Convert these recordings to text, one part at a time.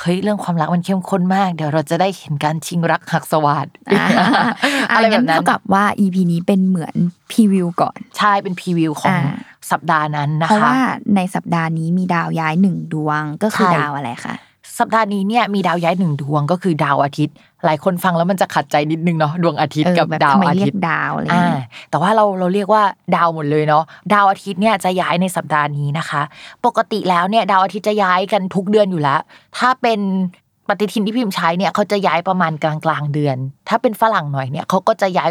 เฮ้ยเรื่องความรักมันเข้มข้นมาก เดี๋ยวเราจะได้เห็นการชิงรักหักสวัสดอ่าอะไรแบบนั้นเท่ากับว่า EP นี้เป็นเหมือนพรีวิวก่อนใช่เป็นพรีวิวของอ่าสัปดาห์นั้นนะเพราะคะว่าในสัปดาห์นี้มีดาวย้ายหนึ่งดวงก็คือใช่ดาวอะไรคะ สัปดาห์นี้เนี่ยมีดาวย้ายหนึ่งดวงก็คือดาวอาทิตย์ หลายคนฟังแล้วมันจะขัดใจนิดนึงเนาะดวงอาทิตย์เออกับแบบดาวทำไมอาเรีทิยตกย์ดาวอะไรอ่าเงี้ยแต่ว่าเราเราเรียกว่าดาวหมดเลยเนาะดาวอาทิตย์เนี่ยจะย้ายในสัปดาห์นี้นะคะ ปกติแล้วเนี่ยดาวอาทิตย์จะย้ายกันทุกเดือนอยู่แล้ว ถ้าเป็นปฏิทินที่พิมพ์ใช้เนี่ยเขาจะย้ายประมาณกลางกลางๆเดือน ถ้าเป็นฝรั่งหน่อยเนี่ยเขาก็จะย้าย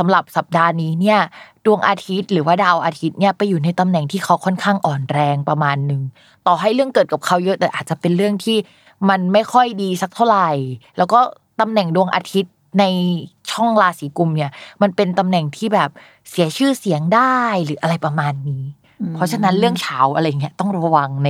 ำหรับสัปดาห์นี้เนี่ยดวงอาทิตย์หรือว่าดาวอาทิตย์เนี่ยไปอยู่ในตำแหน่งที่เขาค่อนข้างอ่อนแรงประมาณหนึ่งต่อให้เรื่องเกิดกับเขาเยอะแต่อาจจะเป็นเรื่องที่มันไม่ค่อยดีสักเท่าไหร่ แล้วก็ตำแหน่งดวงอาทิตย์ในช่องราศีกุมเนี่ยมันเป็นตำแหน่งที่แบบเสียชื่อเสียงได้หรืออะไรประมาณนี้อืมเพราะฉะนั้นเรื่องเช้าอะไรเงี้ยต้องระวังใน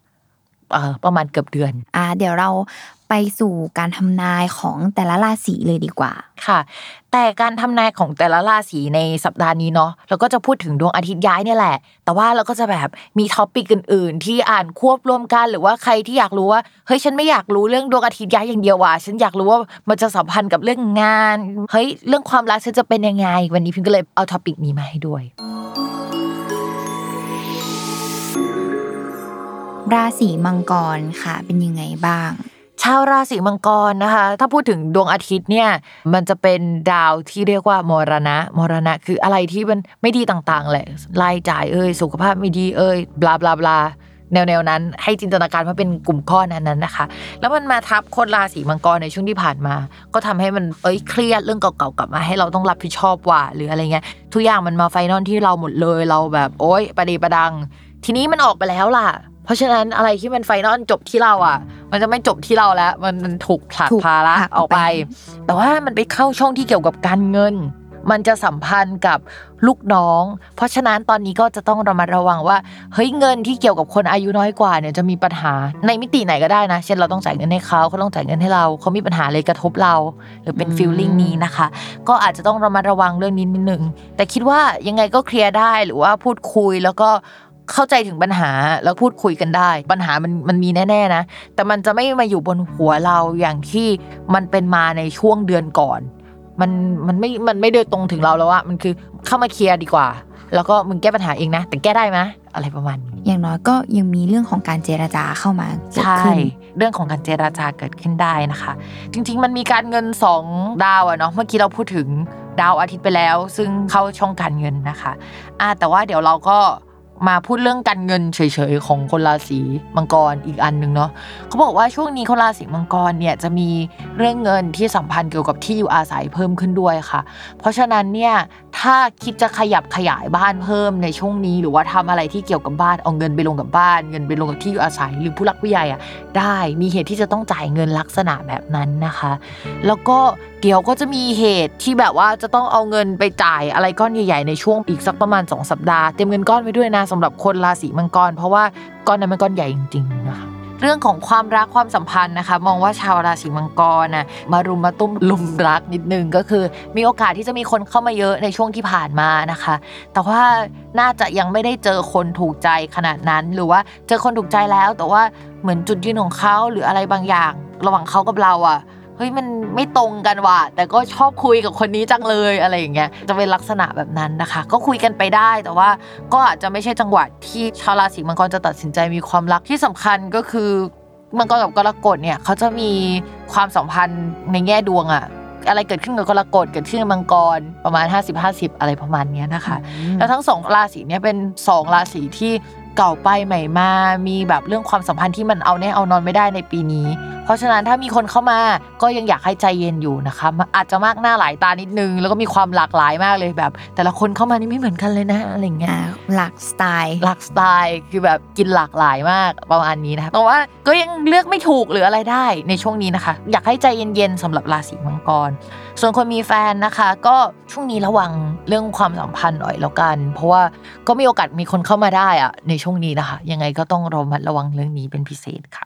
ประมาณเกือบเดือนอ่าเดี๋ยวเราไปสู่การทำนายของแต่ละราศีเลยดีกว่าค่ะ แต่การทำนายของแต่ละราศีในสัปดาห์นี้เนาะเราก็จะพูดถึงดวงอาทิตย์ย้ายเนี่ยแหละ แต่ว่าเราก็จะแบบมี topic อื่น ๆ ที่อ่านควบรวมกันหรือว่าใครที่อยากรู้ว่าเฮ้ยฉันไม่อยากรู้เรื่องดวงอาทิตย์ย้ายอย่างเดียวว่ะฉันอยากรู้ว่ามันจะสัมพันธ์กับเรื่องงานเฮ้ยเรื่องความรักฉันจะเป็นยังไง วันนี้พิมก็เลยเอา topic นี้มาให้ด้วย ราศีมังกรค่ะ เป็นยังไงบ้าง ชาวราศีมังกรนะคะ ถ้าพูดถึงดวงอาทิตย์เนี่ย มันจะเป็นดาวที่เรียกว่ามรณะ มรณะคืออะไรที่มันไม่ดีต่างๆแหละรายจ่ายเอ่ยสุขภาพไม่ดีเอ่ยบลาบลาบลาแนวๆนั้นให้จินตนาการว่าเป็นกลุ่มก้อนนั้นนะคะ แล้วมันมาทับคนราศีมังกรในช่วงที่ผ่านมา ก็ทำให้มันเอ้ยเครียดเรื่องเก่าๆกลับมาให้เราต้องรับผิดชอบว่าหรืออะไรเงี้ยทุกอย่างมันมาไฟนอลที่เราหมดเลยเราแบบโอ๊ยประดีประดัง ทีนี้มันออกไปแล้วล่ะ เพราะฉะนั้นอะไรที่มันไฟนอลจบที่เราอะ มันจะไม่จบที่เราแล้ว มันมันถูกผลักถูกภาระผลักออกไปออกไป แต่ว่ามันไปเข้าช่องที่เกี่ยวกับการเงิน มันจะสัมพันธ์กับลูกน้อง เพราะฉะนั้นตอนนี้ก็จะต้องระมัดระวังว่า เฮ้ยเงินที่เกี่ยวกับคนอายุน้อยกว่าเนี่ยจะมีปัญหาในมิติไหนก็ได้นะ เช่นเราต้องจ่ายเงินให้เขาเขาต้องจ่ายเงินให้เราเขามีปัญหาเลยกระทบเรา หรือเป็นอืมฟีลลิ่งนี้นะคะ ก็อาจจะต้องระมัดระวังเรื่องนี้นิดนึง แต่คิดว่ายังไงก็เคลียร์ได้หรือว่าพูดคุยแล้วก็ เข้าใจถึงปัญหาแล้วพูดคุยกันได้ ปัญหามันมันมีแน่ๆนะ แต่มันจะไม่มาอยู่บนหัวเราอย่างที่มันเป็นมาในช่วงเดือนก่อน มันมันไม่มันไม่เดินตรงถึงเราแล้วอะมันคือเข้ามาเคลียร์ดีกว่า แล้วก็มึงแก้ปัญหาเองนะ แต่แก้ได้ไหมอะไรประมาณนี้อย่างน้อยก็ยังมีเรื่องของการเจรจาเข้ามาเกิดใช่ขึ้นเรื่องของการเจราจาเกิดขึ้นได้นะคะ จริง ๆ มันมีการเงินสองดาวอะเนาะเมื่อกี้เราพูดถึงดาวอาทิตย์ไปแล้ว ซึ่งเข้าช่องการเงินนะคะอะแต่ว่าเดี๋ยวเราก็ มาพูดเรื่องการเงินเฉยๆของคนราศีมังกรอีกอันหนึ่งเนาะเขาบอกว่าช่วงนี้คนราศีมังกรเนี่ยจะมีเรื่องเงินที่สัมพันธ์เกี่ยวกับที่อยู่อาศัยเพิ่มขึ้นด้วยค่ะ เพราะฉะนั้นเนี่ยถ้าคิดจะขยับขยายบ้านเพิ่มในช่วงนี้ หรือว่าทำอะไรที่เกี่ยวกับบ้านเอาเงินไปลงกับบ้าน เงินไปลงกับที่อยู่อาศัยหรือผู้หลักผู้ใหญ่อะได้มีเหตุที่จะต้องจ่ายเงินลักษณะแบบนั้นนะคะ แล้วก็เดี๋ยวก็จะมีเหตุที่แบบว่าจะต้องเอาเงินไปจ่ายอะไรก้อนใหญ่ๆในช่วงอีกสักประมาณ 2 สัปดาห์เตรียมเงินก้อนไว้ด้วยนะสำหรับคนราศีมังกร เพราะว่าก้อนนั้นมันก้อนใหญ่จริงๆนะคะ เรื่องของความรักความสัมพันธ์นะคะ มองว่าชาวราศีมังกรน่ะมารุมมาตุ้มลุมรักนิดนึงก็คือ มีโอกาสที่จะมีคนเข้ามาเยอะในช่วงที่ผ่านมานะคะ แต่ว่าน่าจะยังไม่ได้เจอคนถูกใจขนาดนั้น หรือว่าเจอคนถูกใจแล้ว แต่ว่าเหมือนจุดยืนของเขาหรืออะไรบางอย่าง ระหว่างเขากับเราอะ เฮ้ยมันไม่ตรงกันว่ะแต่ก็ชอบคุยกับคนนี้จังเลยอะไรอย่างเงี้ยจะเป็นลักษณะแบบนั้นนะคะ ก็คุยกันไปได้แต่ว่าก็อาจจะไม่ใช่จังหวะที่ชาวราศีมังกรจะตัดสินใจมีความรักที่สำคัญก็คือมังกรกับกรกฎเนี่ยเขาจะมีความสัมพันธ์ในแง่ดวงอะอะไรเกิดขึ้นกับกรกฎเกิดขึ้นกับมังกรประมาณ 50-50 อะไรประมาณเนี้ยนะคะ แล้วทั้งสองราศีเนี่ยเป็นสองราศีที่เก่าไปใหม่มา มีแบบเรื่องความสัมพันธ์ที่มันเอาแน่เอานอนไม่ได้ในปีนี้เพราะฉะนั้นถ้ามีคนเข้ามาก็ยังอยากให้ใจเย็นอยู่นะคะมันอาจจะมากหน้าหลายตานิดนึง แล้วก็มีความหลากหลายมากเลยแบบ แต่ละคนเข้ามานี่ไม่เหมือนกันเลยนะอะไรอย่างเงี้ยอ่าหลักสไตล์ หลากสไตล์คือแบบกินหลากหลายมากประมาณนี้นะคะแต่ว่าก็ยังเลือกไม่ถูกหรืออะไรได้ในช่วงนี้นะคะ อยากให้ใจเย็นๆสำหรับราศีมังกร ส่วนคนมีแฟนนะคะ ก็ช่วงนี้ระวังเรื่องความสัมพันธ์หน่อยแล้วกัน เพราะว่าก็มีโอกาสมีคนเข้ามาได้อะในช่วงนี้นะคะ ยังไงก็ต้องระมัดระวังเรื่องนี้เป็นพิเศษค่ะ